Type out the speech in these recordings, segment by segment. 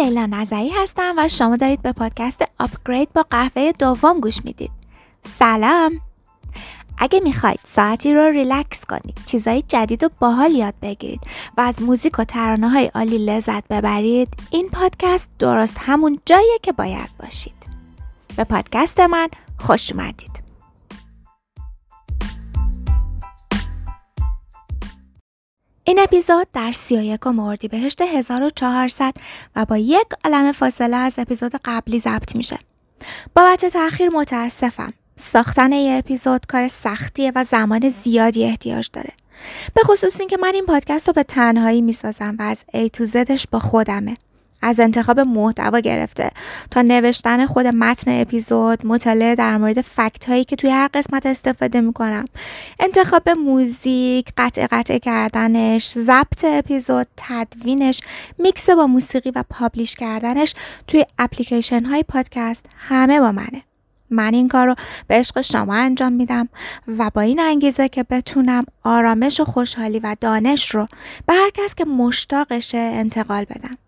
لیلا نظری هستم و شما دارید به پادکست آپگرید با قهوه دوم گوش می‌دید. سلام! اگه می‌خواید ساعتی رو ریلکس کنید، چیزهای جدید و باحال یاد بگیرید و از موزیک و ترانه های عالی لذت ببرید، این پادکست درست همون جاییه که باید باشید. به پادکست من خوش اومدید. این اپیزود در 31 بهشت 1400 و با یک عالم فاصله از اپیزود قبلی ضبط میشه. بابت تاخیر متاسفم. ساختن یه اپیزود کار سختیه و زمان زیادی احتیاج داره. به خصوص اینکه من این پادکست رو به تنهایی می‌سازم و از A تو زدش با خودمه. از انتخاب محتوا گرفته. تا نوشتن خود متن اپیزود مطالعه در مورد فکت هایی که توی هر قسمت استفاده می‌کنم. انتخاب موزیک قطع قطع کردنش ضبط اپیزود تدوینش میکس با موسیقی و publish کردنش توی اپلیکیشن های پادکست همه با منه. من این کار رو به عشق شما انجام میدم و با این انگیزه که بتونم آرامش و خوشحالی و دانش رو به هر کس که مشتاقشه انتقال بدم.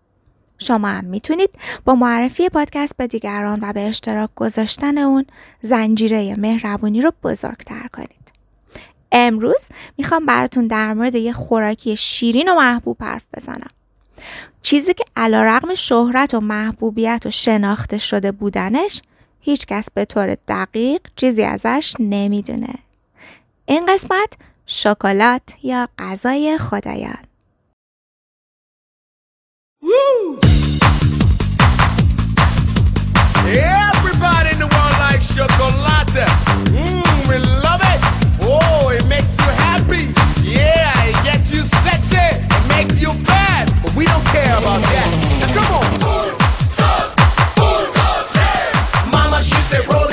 شما هم می‌تونید با معرفی پادکست به دیگران و به اشتراک گذاشتن اون زنجیره مهربونی رو بزرگتر کنید. امروز می‌خوام براتون در مورد یه خوراکی شیرین و محبوب حرف بزنم. چیزی که علا رقم شهرت و محبوبیت و شناخته شده بودنش هیچکس به طور دقیق چیزی ازش نمی‌دونه. این قسمت شکلات یا غذای خدایان Woo! Everybody in the world likes chocolate. Mmm, we love it. Oh, it makes you happy. Yeah, it gets you sexy. It makes you bad. But we don't care about that. Now come on. Mama, she said, roll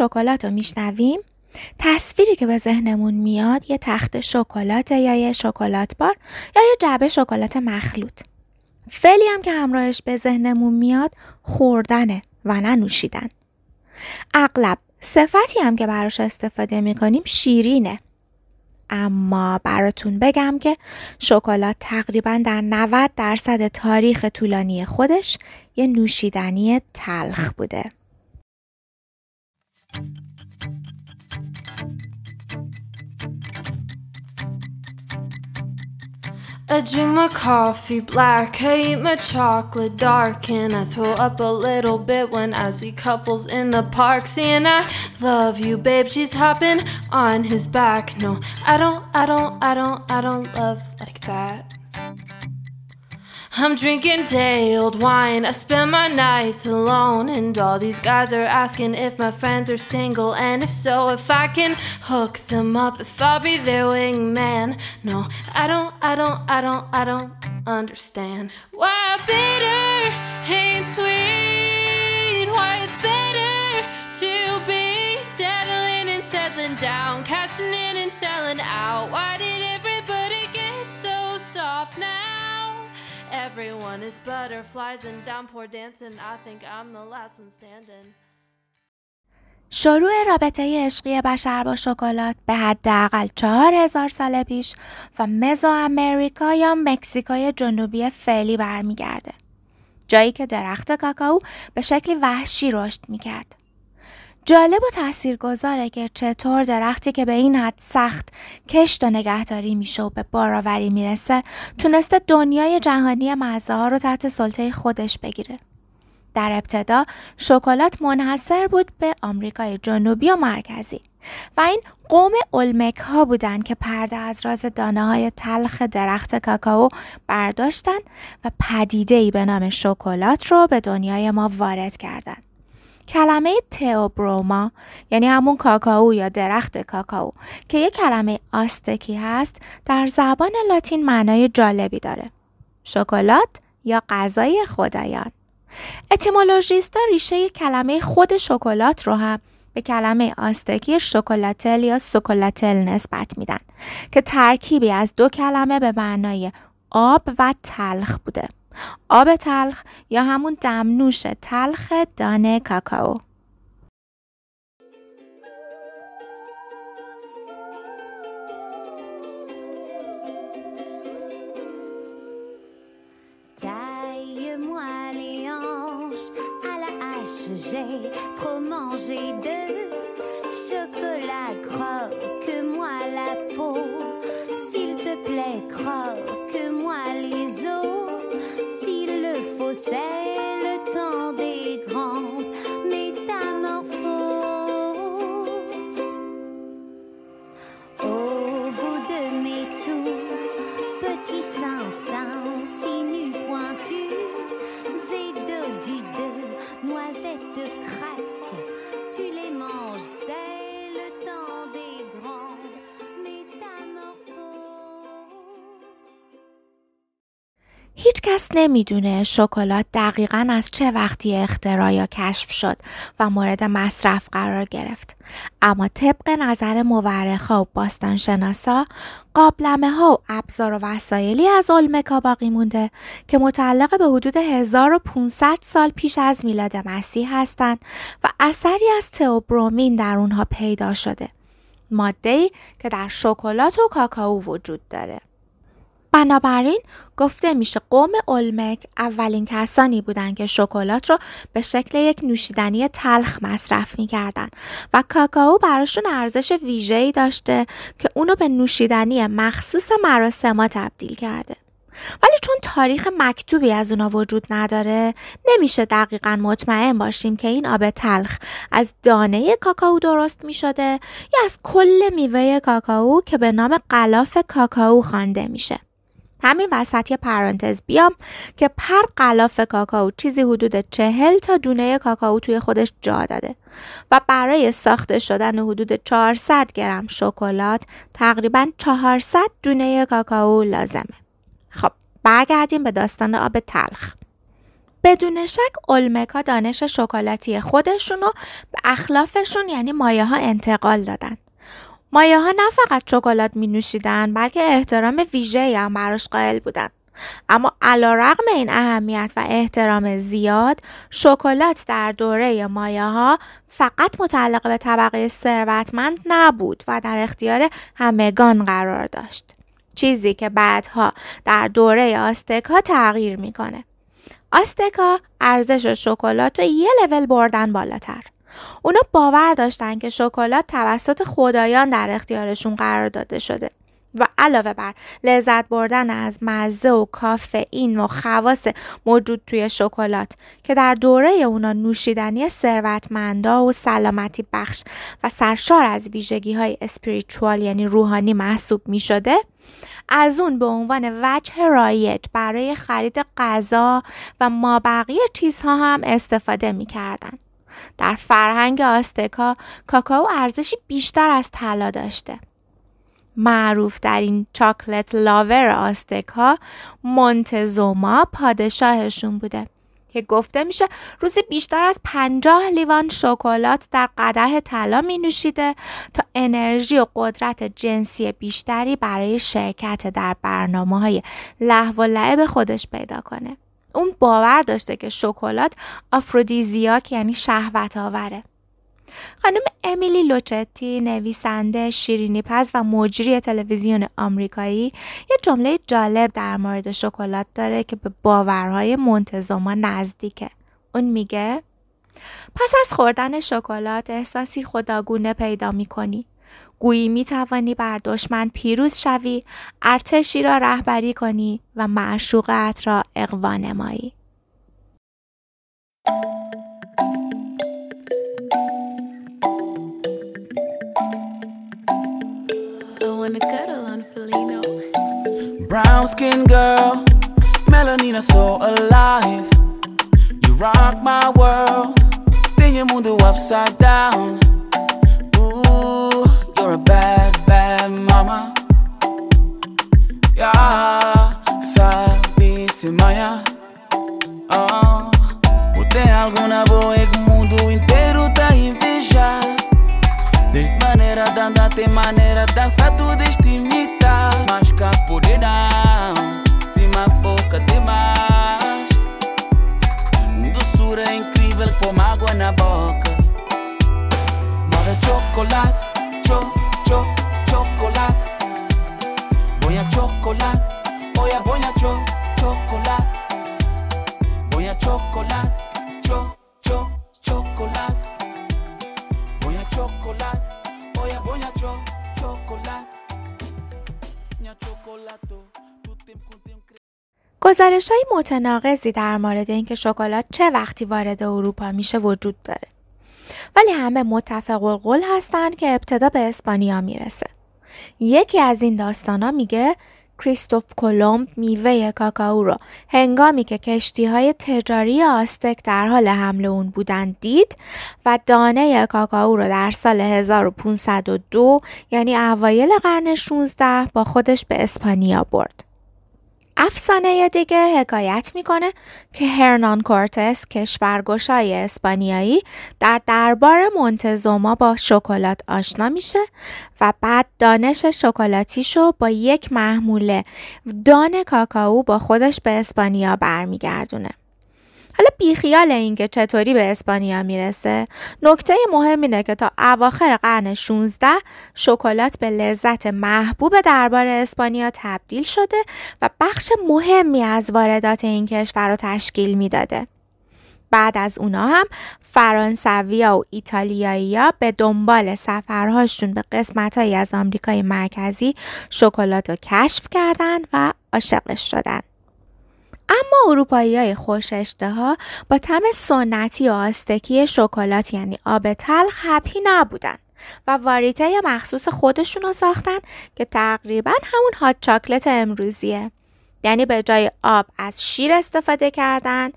شکلات رو میشنویم. تصویری که به ذهنمون میاد یه تخت شکلات یا یه شکلات بار یا یه جعبه شکلات مخلوط. فعلی هم که همراهش به ذهنمون میاد خوردنه و نه نوشیدن. اغلب صفتی هم که براش استفاده می‌کنیم شیرینه. اما براتون بگم که شکلات تقریبا در 90 درصد تاریخ طولانی خودش یه نوشیدنی تلخ بوده. I drink my coffee black, I eat my chocolate dark, and I throw up a little bit when I see couples in the park saying I love you, babe. She's hopping on his back. No, I don't, I don't, I don't, I don't love like that. I'm drinking day old wine. I spend my nights alone, and all these guys are asking if my friends are single, and if so, if I can hook them up, if I'll be their wingman. No, I don't, I don't, I don't, I don't understand why bitter ain't sweet. Why it's better to be settling and settling down, cashing in and selling out. Why did Everyone is butterflies and downpour dancing. I think I'm the last one standing. شروع رابطه عشقی بشر با شکلات به حداقل چهار هزار سال پیش و مزو امریکا یا مکزیکای جنوبی فعلی برمیگرده. جایی که درخت کاکائو به شکلی وحشی رشد می‌کرد. جالب و تاثیرگذاره که چطور درختی که به این حد سخت کشت و نگهداری میشه و به باراوری می‌رسه تونسته دنیای جهانی مزه ها رو تحت سلطه خودش بگیره. در ابتدا شکلات منحصر بود به آمریکای جنوبی و مرکزی و این قوم اولمک ها بودند که پرده از راز دانه های تلخ درخت کاکائو برداشتن و پدیده ای به نام شکلات رو به دنیای ما وارد کردند. کلمه تئوبروما یعنی همون کاکائو یا درخت کاکائو که یک کلمه آستکی هست در زبان لاتین معنای جالبی داره. شکلات یا غذای خدایان. اتیمولوژیستا ریشه کلمه خود شکلات رو هم به کلمه آستکی شکلاتل یا سوکولاتل نسبت میدن که ترکیبی از دو کلمه به معنای آب و تلخ بوده. آب تلخ یا همون دمنوش تلخ دانه کاکائو. j'ai trop mangé say هیچ کس نمی‌دونه شکلات دقیقا از چه وقتی اختراع یا کشف شد و مورد مصرف قرار گرفت. اما طبق نظر مورخا و باستانشناسا قابلمه ها و ابزار و وسایلی از اولمکا باقی مونده که متعلق به حدود 1500 سال پیش از میلاد مسیح هستند و اثری از تئوبرومین در اونها پیدا شده. ماده که در شکلات و کاکائو وجود داره. بنابراین گفته میشه قوم اولمک اولین کسانی بودند که شکلات رو به شکل یک نوشیدنی تلخ مصرف می‌کردن و کاکائو براشون ارزش ویژه‌ای داشته که اونو به نوشیدنی مخصوص مراسما تبدیل کرده. ولی چون تاریخ مکتوبی از اونا وجود نداره نمیشه دقیقا مطمئن باشیم که این آب تلخ از دانه کاکائو درست می شده یا از کل میوه کاکائو که به نام قلاف کاکائو خوانده میشه. همین وسط یه پرانتز بیام که پر قلاف کاکائو چیزی حدود چهل تا دونه کاکائو توی خودش جا داده و برای ساخته شدن حدود 400 گرم شکلات تقریبا 400 دونه کاکائو لازمه. خب برگردیم به داستان آب تلخ. بدون شک اولمکا دانش شکلاتی خودشونو به اخلافشون یعنی مایه ها انتقال دادن. مایه ها نه فقط شکلات می نوشیدن بلکه احترام ویژه هم براش قائل بودن. اما علا رقم این اهمیت و احترام زیاد شکلات در دوره مایه ها فقط متعلق به طبقه ثروتمند نبود و در اختیار همگان قرار داشت. چیزی که بعدها در دوره آستکا تغییر می‌کنه. آستکا ارزش شکلات رو یه لول بردن بالاتر. اونا باور داشتن که شکلات توسط خدایان در اختیارشون قرار داده شده و علاوه بر لذت بردن از مزه و کافئین و خواص موجود توی شکلات که در دوره اونا نوشیدنی ثروتمندا و سلامتی بخش و سرشار از ویژگی های اسپریچوال یعنی روحانی محسوب می شده از اون به عنوان وجه رایج برای خرید غذا و مابقی چیزها هم استفاده می کردن. در فرهنگ آستکا کاکائو ارزشی بیشتر از طلا داشته. معروف در این چاکلت لاور آستکا مونتزوما پادشاهشون بوده که گفته میشه روزی بیشتر از پنجاه لیوان شکلات در قده طلا می نوشیده تا انرژی و قدرت جنسی بیشتری برای شرکت در برنامه های لحو و لعب خودش پیدا کنه. اون باور داشته که شکلات آفرودیزیاک یعنی شهوت آوره. خانم امیلی لوچتی نویسنده شیرینی پز و مجری تلویزیون آمریکایی یه جمله جالب در مورد شکلات داره که به باورهای منتظما نزدیکه اون میگه پس از خوردن شکلات احساسی خداگونه پیدا می‌کنی گویی می توانی بر دشمن پیروز شوی، ارتشی را رهبری کنی و معشوقت را اقوا نمایی. bad, bad mama. yeah, Ya, sabisi maya. گزارش های متناقضی در مورد اینکه شکلات چه وقتی وارد اروپا میشه وجود داره. ولی همه متفق القول هستند که ابتدا به اسپانیا می‌رسه. یکی از این داستانا میگه کریستوف کلمب میوه کاکائو رو هنگامی که کشتی های تجاری آستک در حال حمل اون بودن دید و دانه کاکائو رو در سال 1502 یعنی اوایل قرن 16 با خودش به اسپانیا برد. افسانه دیگه حکایت می‌کنه که هرنان کورتس کشورگشای اسپانیایی در دربار مونتزوما با شکلات آشنا میشه و بعد دانش شکلاتیشو با یک محموله دان کاکائو با خودش به اسپانیا برمیگردونه. حالا بیخیال اینکه چطوری به اسپانیا می‌رسه نکته مهم اینه که تا اواخر قرن 16 شکلات به لذت محبوب دربار اسپانیا تبدیل شده و بخش مهمی از واردات این کشور رو تشکیل می‌داده. بعد از اونا هم فرانسویا و ایتالیایی‌ها به دنبال سفرهاشون به قسمتهایی از آمریکای مرکزی شکلات رو کشف کردن و عاشقش شدن. اما اروپایی های خوش اشتها با تم سنتی و آستکی شکلات یعنی آب تلخ هپی نبودن و واریته مخصوص خودشون رو ساختن که تقریبا همون هات چاکلت امروزیه. یعنی به جای آب از شیر استفاده کردن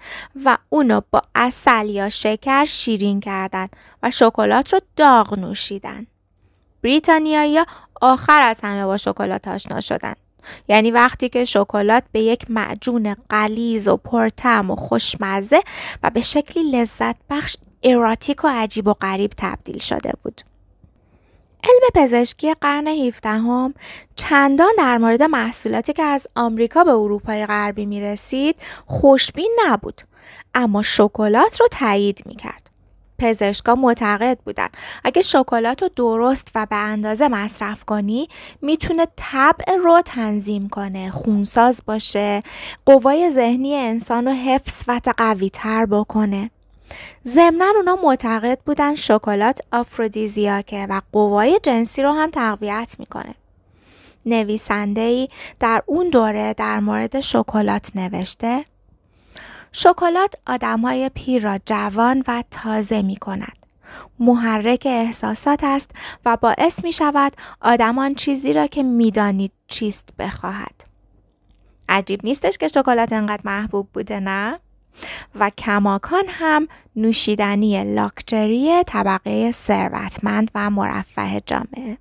و اونو با اصل یا شکر شیرین کردن و شکلات رو داغ نوشیدن. بریتانیایی آخر از همه با شکلات آشنا شدن. یعنی وقتی که شکلات به یک معجون قلیز و پرتم و خوشمزه و به شکلی لذت بخش ایراتیک و عجیب و غریب تبدیل شده بود. علم پزشکی قرن 17 هم چندان در مورد محصولاتی که از آمریکا به اروپای غربی می رسید خوشبین نبود اما شکلات رو تایید می کرد. پزشکا معتقد بودن. اگه شکلات رو درست و به اندازه مصرف کنی می‌تونه طبع رو تنظیم کنه خونساز باشه قوای ذهنی انسان رو حفظ و قوی تر بکنه. ضمنا اونا معتقد بودن شکلات آفرودیزیاکه و قوای جنسی رو هم تقویت می‌کنه. نویسنده ای در اون دوره در مورد شکلات نوشته شکلات آدمهای پیر را جوان و تازه می کند. محرک احساسات است و باعث می شود آدمان چیزی را که می‌دانید چیست بخواهد. عجیب نیستش که شکلات انقدر محبوب بوده نه؟ و کماکان هم نوشیدنی لاکچری طبقه ثروتمند و مرفه جامعه.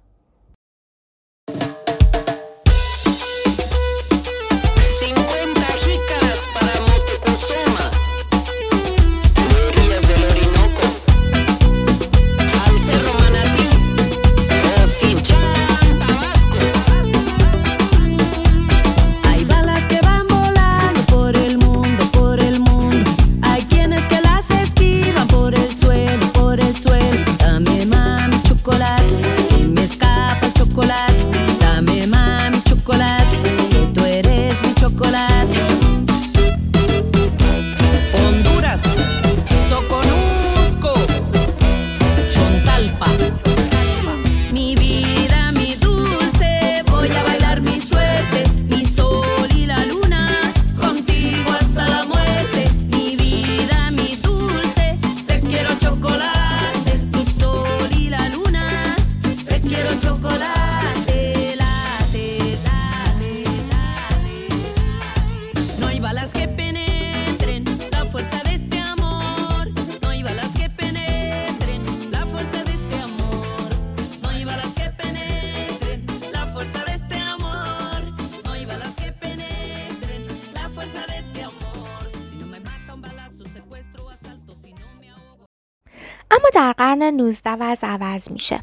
قرن 19 وضع عوض میشه.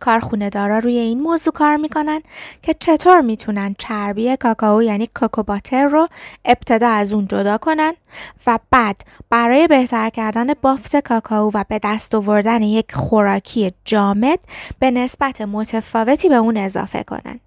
کارخونه دارا روی این موضوع کار می‌کنن که چطور می‌تونن چربی کاکائو یعنی کوکوباتر رو ابتدا از اون جدا کنن و بعد برای بهتر کردن بافت کاکائو و به دست آوردن یک خوراکی جامد به نسبت متفاوتی به اون اضافه کنن.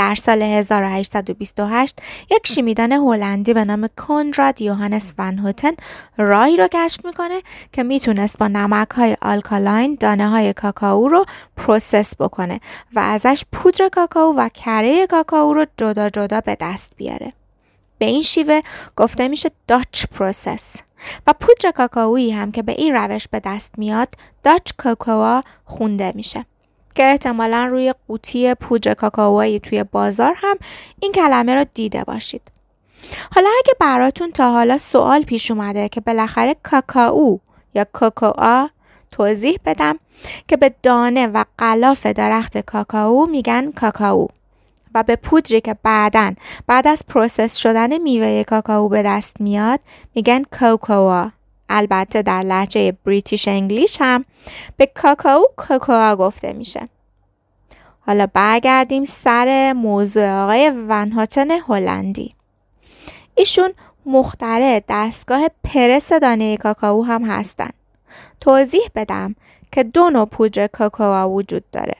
در سال 1828 یک شیمیدان هلندی به نام کنراد یوهانس ون هوتن راهی رو کشف می‌کنه که می‌تونست با نمک های alkaline دانه های کاکائو رو process بکنه و ازش پودر کاکائو و کره کاکائو رو جدا جدا به دست بیاره. به این شیوه گفته میشه Dutch process و پودر کاکائویی هم که به این روش به دست میاد Dutch cocoa خونده میشه. که احتمالا روی قوطی پودر کاکائویی توی بازار هم این کلمه رو دیده باشید. حالا اگه براتون تا حالا سوال پیش اومده که بالاخره کاکائو یا cocoa توضیح بدم که به دانه و غلاف درخت کاکائو میگن کاکائو و به پودری که بعدا بعد از process شدن میوه کاکائو به دست میاد میگن cocoa البته در لهجه British English هم به کاکائو cocoa گفته میشه. حالا برگردیم سر موضوع آقای ون هاتن هلندی. ایشون مخترع دستگاه پرس دانه کاکائو هم هستن. توضیح بدم که دو نوع پودر کاکائو وجود داره.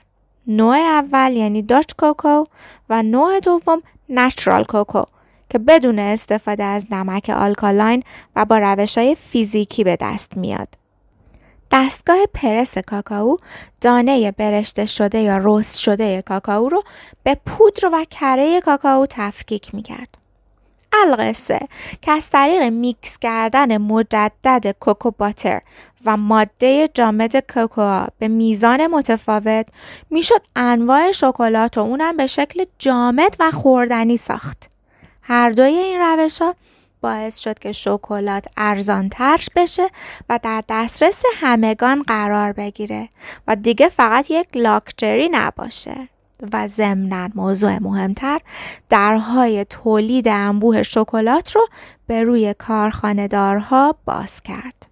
نوع اول یعنی Dutch cocoa و نوع دوم natural cocoa که بدون استفاده از نمک alkaline و با روش های فیزیکی به دست میاد. دستگاه پرس کاکائو دانه برشته شده یا roast شده کاکائو رو به پودر و کره کاکائو تفکیک می‌کرد. القصه که از طریق میکس کردن مجدد کوکو باتر و ماده جامد کوکوآ به میزان متفاوت می‌شد انواع شکلات و اونم به شکل جامد و خوردنی ساخت. هر دوی این روش ها باعث شد که شکلات ارزان ترش بشه و در دسترس همگان قرار بگیره و دیگه فقط یک لاکچری نباشه و ضمنا موضوع مهمتر درهای تولید انبوه شکلات رو به روی کارخانه دارها باز کرد.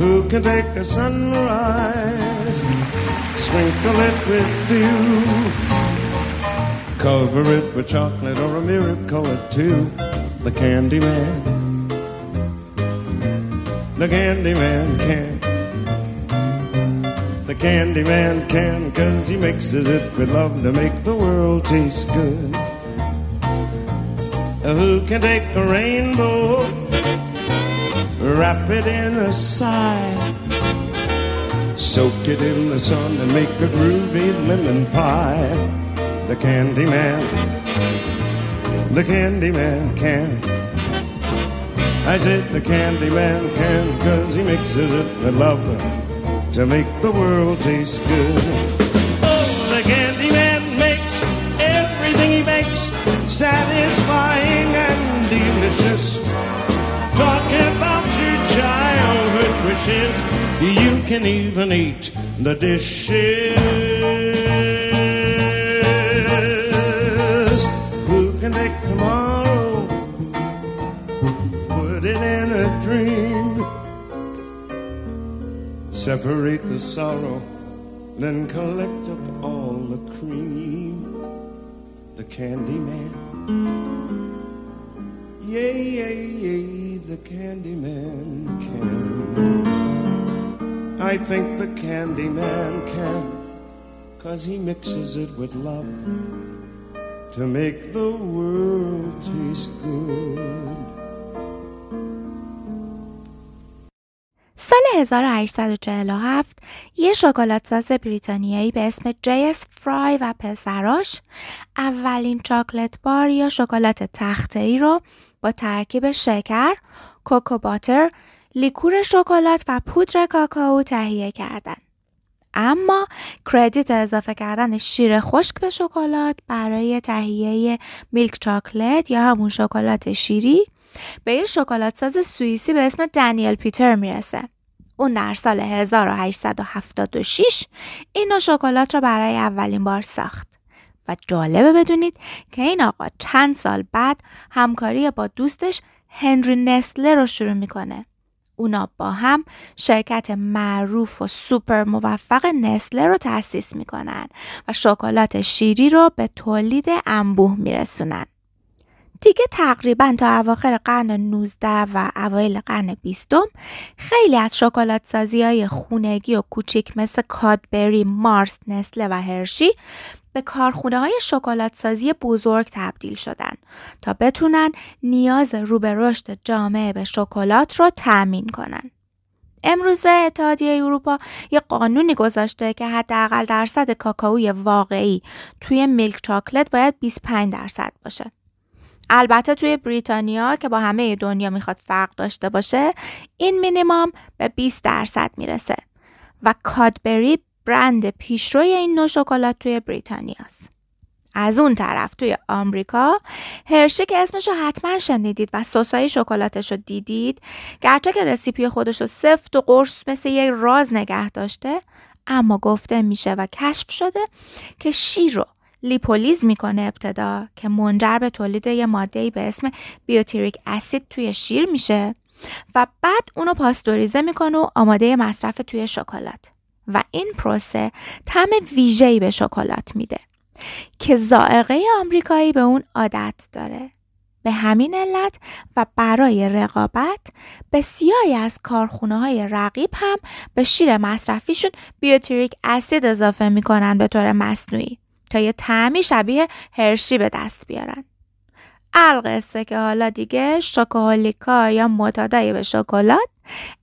Who can take a sunrise, sprinkle it with dew, cover it with chocolate or a miracle or two? The candy man, the candy man can. The candy man can, cause he mixes it with love to make the world taste good. Who can take a rainbow? Wrap it in a sigh. Soak it in the sun and make a groovy lemon pie. The candy man, the candy man can. I said the candy man can, cause he mixes it with love to make the world taste good. Oh, the candy man makes everything he makes satisfying and delicious. Talking about you can even eat the dishes. Who can take tomorrow, put it in a dream, separate the sorrow, then collect up all the cream? The candy man. Yay, yay, yay, the candy man can. I think the candy man can, cause he mixes it with love to make the world taste good. سال 1847 یه شکلات ساز بریتانیایی به اسم جیس فرای و پسراش اولین چاکلت بار یا شکلات تخته ای رو با ترکیب شکر، کوکو باتر، لیکور شکلات و پودر کاکائو تهیه کردند. اما کردیت اضافه کردن شیر خشک به شکلات برای تهیه میلک چاکلت یا همون شکلات شیری به یه شکلات ساز سوئیسی به اسم دنیل پیتر می‌رسه. اون در سال 1876 این نوع شکلات را برای اولین بار ساخت و جالبه بدونید که این آقا چند سال بعد همکاری با دوستش هنری نسله رو شروع می‌کنه اونا با هم شرکت معروف و سوپر موفق نسله رو تأسیس می‌کنن و شکلات شیری رو به تولید انبوه میرسونن. دیگه تقریبا تا اواخر قرن 19 و اوایل قرن 20 خیلی از شکلات سازی های خونگی و کوچیک مثل کادبری، مارس، نسله و هرشی به کارخونه های شکلات سازی بزرگ تبدیل شدن تا بتونن نیاز رو به رشد جامعه به شکلات رو تأمین کنن. امروزه اتحادیه اروپا یه قانونی گذاشته که حداقل درصد کاکائوی واقعی توی میلک چاکلت باید 25 درصد باشه. البته توی بریتانیا که با همه دنیا می‌خواد فرق داشته باشه این مینیمام به 20 درصد می‌رسه و کادبری برند پیشروی این نوع شکلات توی بریتانیاست. از اون طرف توی آمریکا هرشی که اسمش رو حتما شنیدید و سسای شکلاتش رو دیدید گرچه که رسیپی خودش رو سفت و قرص مثل یه راز نگه داشته اما گفته میشه و کشف شده که شیر رو لیپولیز می‌کنه ابتدا که منجر به تولید یه ماده به اسم بیوتیریک اسید توی شیر میشه و بعد اونو پاستوریزه می‌کنه و آماده مصرف توی شکلات و این پروسه طعم ویژه‌ای به شکلات میده که زائقه آمریکایی به اون عادت داره به همین علت و برای رقابت بسیاری از کارخونه های رقیب هم به شیر مصرفیشون بیوتریک اسید اضافه می‌کنن به طور مصنوعی تا یه تعمی شبیه هرشی به دست بیارن. القصه که حالا دیگه شکوهولیکا یا معتادای به شکلات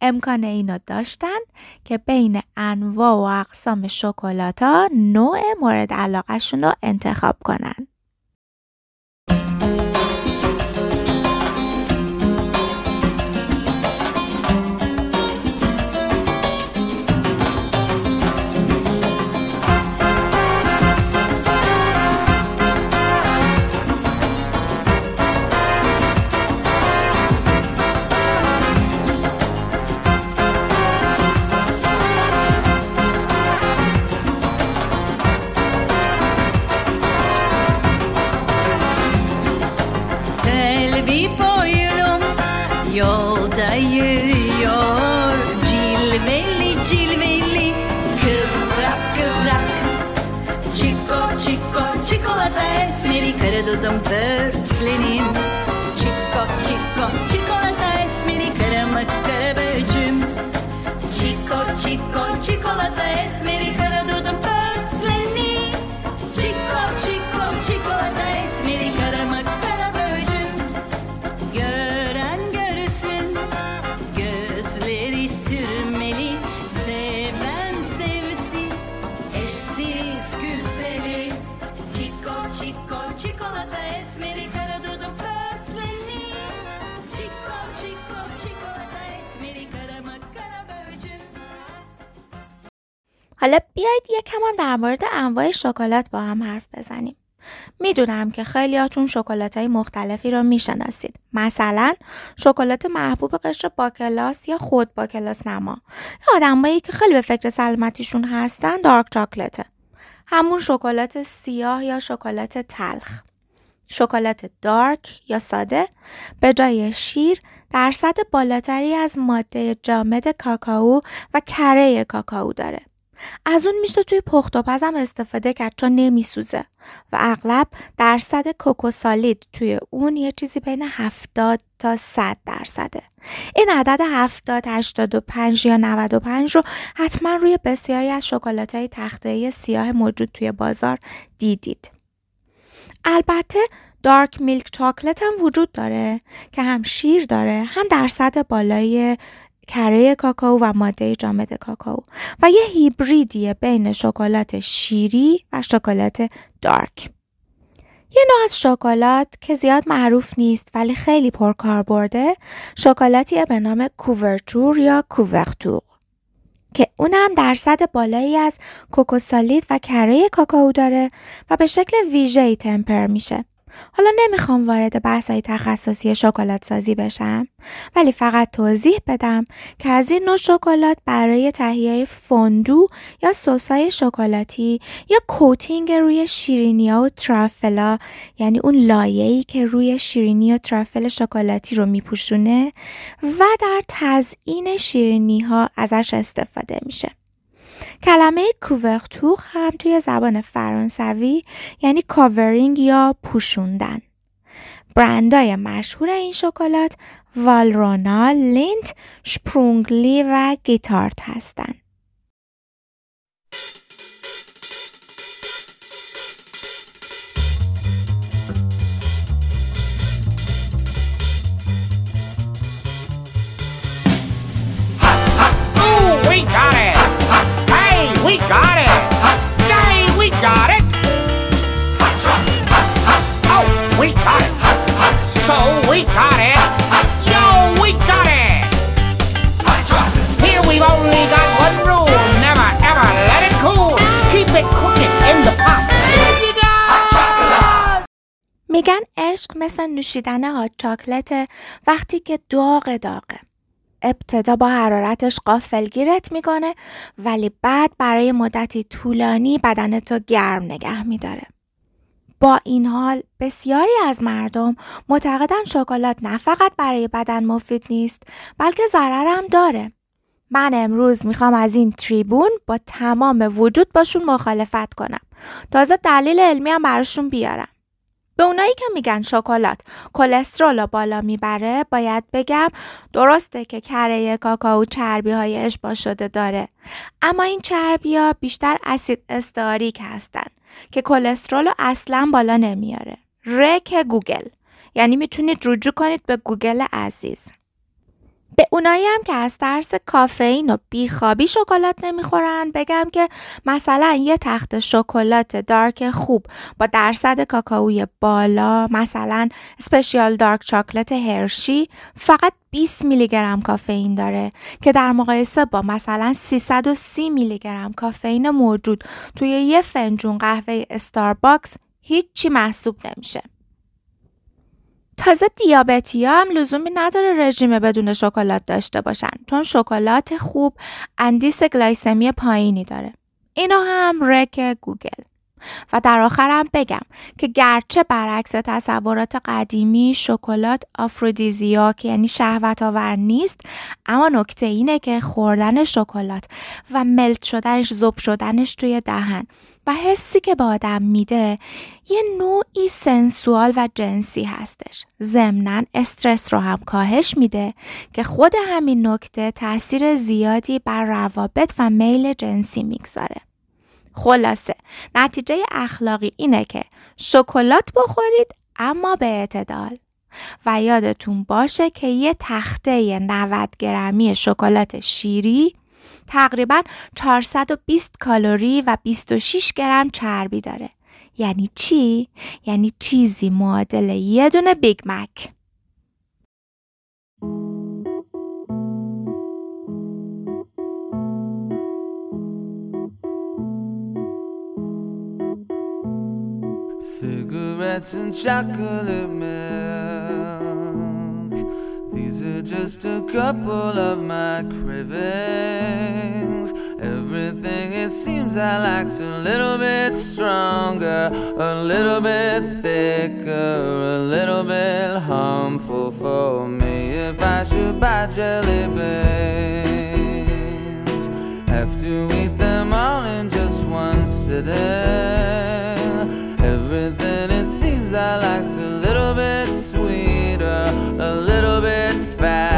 امکان اینو داشتن که بین انواع و اقسام شکلات ها نوع مورد علاقهشون رو انتخاب کنن. chico, chico. هم در مورد انواع شکلات با هم حرف بزنیم. می‌دونم که خیلیاتون شکلات های مختلفی رو می‌شناسید. مثلا شکلات محبوب قشر با کلاس یا خود با کلاس نما. یا آدمایی که خیلی به فکر سلامتیشون هستن دارک چاکلته. همون شکلات سیاه یا شکلات تلخ. شکلات دارک یا ساده به جای شیر درصد بالاتری از ماده جامد کاکائو و کره کاکائو داره. از اون میشه توی پخت و پزم استفاده کرد چون نمیسوزه. و اغلب درصد کوکوسالید توی اون یه چیزی بین 70 تا 100 درصده. این عدد 70 85 یا 95 رو حتما روی بسیاری از شکلات های تخته سیاه موجود توی بازار دیدید. البته دارک میلک چاکلت هم وجود داره که هم شیر داره هم درصد بالای کره کاکائو و ماده جامد کاکائو و یه هیبریدیه بین شکلات شیری و شکلات دارک. یه نوع از شکلات که زیاد معروف نیست ولی خیلی پرکاربرده شکلاتیه به نام کوورتور یا کوورتور که اونم درصد بالایی از کوکوسالید و کره کاکائو داره و به شکل ویژه‌ای تمپر میشه. حالا نمی‌خوام وارد بحثای تخصصی شکلات سازی بشم ولی فقط توضیح بدم که از این نوع شکلات برای تهیه فوندو یا سسای شکلاتی یا کوتینگ روی شیرینیا و ترافلا یعنی اون لایه‌ای که روی شیرینی و ترافل شکلاتی رو میپوشونه و در تزیین شیرینی ها ازش استفاده میشه. کلمه کوورتور هم توی زبان فرانسوی یعنی covering یا پوشوندن. برندای مشهور این شکلات والرونا، لینت، اشپرونگلی و گیتارت هستند. We got it! Say, we got it! Oh, we got it! So, we got it! Yo, we got it! Here we've only got one rule. Never, ever let it cool. Keep it cooking in the pot. میگن عشق مثل نوشیدن هات چاکلته وقتی که داغ داغه. ابتدا با حرارتش قافلگیرت می‌کنه ولی بعد برای مدتی طولانی بدنتو گرم نگه میداره. با این حال بسیاری از مردم معتقدن شکلات نه فقط برای بدن مفید نیست بلکه ضرر هم داره. من امروز می‌خوام از این تریبون با تمام وجود باشون مخالفت کنم. تازه دلیل علمی هم براشون بیارم. به اونایی که میگن شکلات کلسترول رو بالا می‌بره باید بگم درسته که کره کاکائو چربی های اشباع شده داره. اما این چربی ها بیشتر اسید استئاریک هستن که کلسترول رو اصلا بالا نمیاره. رک گوگل. یعنی می‌تونید رجوع کنید به گوگل عزیز. به اونایی هم که از ترس کافئین و بیخوابی شکلات نمی‌خورن بگم که مثلا یه تخته شکلات dark خوب با درصد کاکائوی بالا مثلا special dark chocolate هرشی فقط 20 میلی گرم کافئین داره که در مقایسه با مثلا 330 میلی گرم کافئین موجود توی یه فنجون قهوه استارباکس هیچی محسوب نمیشه. تازه دیابتی ها هم لزومی نداره رژیم بدون شکلات داشته باشن چون شکلات خوب اندیس گلایسمی پایینی داره. اینا هم رک گوگل. و در آخرم بگم که گرچه برعکس تصورات قدیمی شکلات آفرودیزیاک یعنی شهوت آور نیست اما نکته اینه که خوردن شکلات و ملت شدنش زوب شدنش توی دهن و حسی که به آدم میده یه نوعی سنسوال و جنسی هستش. ضمنا استرس رو هم کاهش میده که خود همین نکته تاثیر زیادی بر روابط و میل جنسی می‌گذاره. خلاصه. نتیجه اخلاقی اینه که شکلات بخورید اما به اعتدال. و یادتون باشه که یه تخته 90 گرمی شکلات شیری تقریبا 420 کالری و 26 گرم چربی داره. یعنی چی؟ یعنی چیزی معادل یه دونه بیگ مک. Cigarettes and chocolate milk. These are just a couple of my cravings. Everything it seems I like's a little bit stronger, a little bit thicker, a little bit harmful for me. If I should buy jelly beans, have to eat them all in just one sitting. I like's a little bit sweeter, a little bit fatter,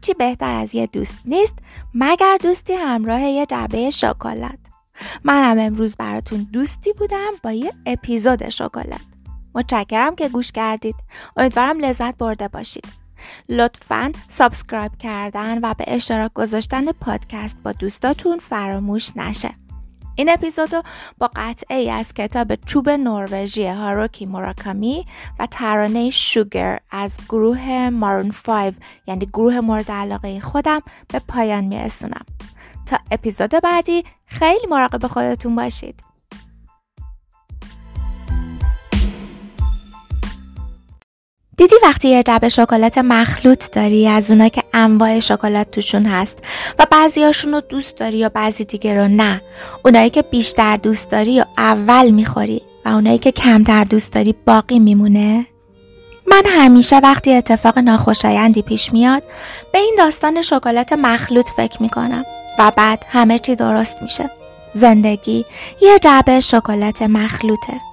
هیچی بهتر از یه دوست نیست مگر دوستی همراه یه جعبه شکلات. منم امروز براتون دوستی بودم با یه اپیزود شکلات. متشکرم که گوش کردید. امیدوارم لذت برده باشید. لطفا subscribe کردن و به اشتراک گذاشتن پادکست با دوستاتون فراموش نشه. این اپیزودو با قطعه ای از کتاب چوب نروژی هاروکی موراکامی و ترانه شوگر از گروه مارون 5 یعنی گروه مورد علاقه خودم به پایان میرسونم. تا اپیزود بعدی خیلی مراقب خودتون باشید. دیدی وقتی یه جعبه شکلات مخلوط داری از اونا که انواع شکلات توشون هست و بعضیاشون رو دوست داری یا بعضی دیگه رو نه اونایی که بیشتر دوست داری و اول می‌خوری و اونایی که کمتر دوست داری باقی میمونه؟ من همیشه وقتی اتفاق ناخوشایندی پیش میاد به این داستان شکلات مخلوط فکر می‌کنم و بعد همه چی درست میشه. زندگی یه جعبه شکلات مخلوطه.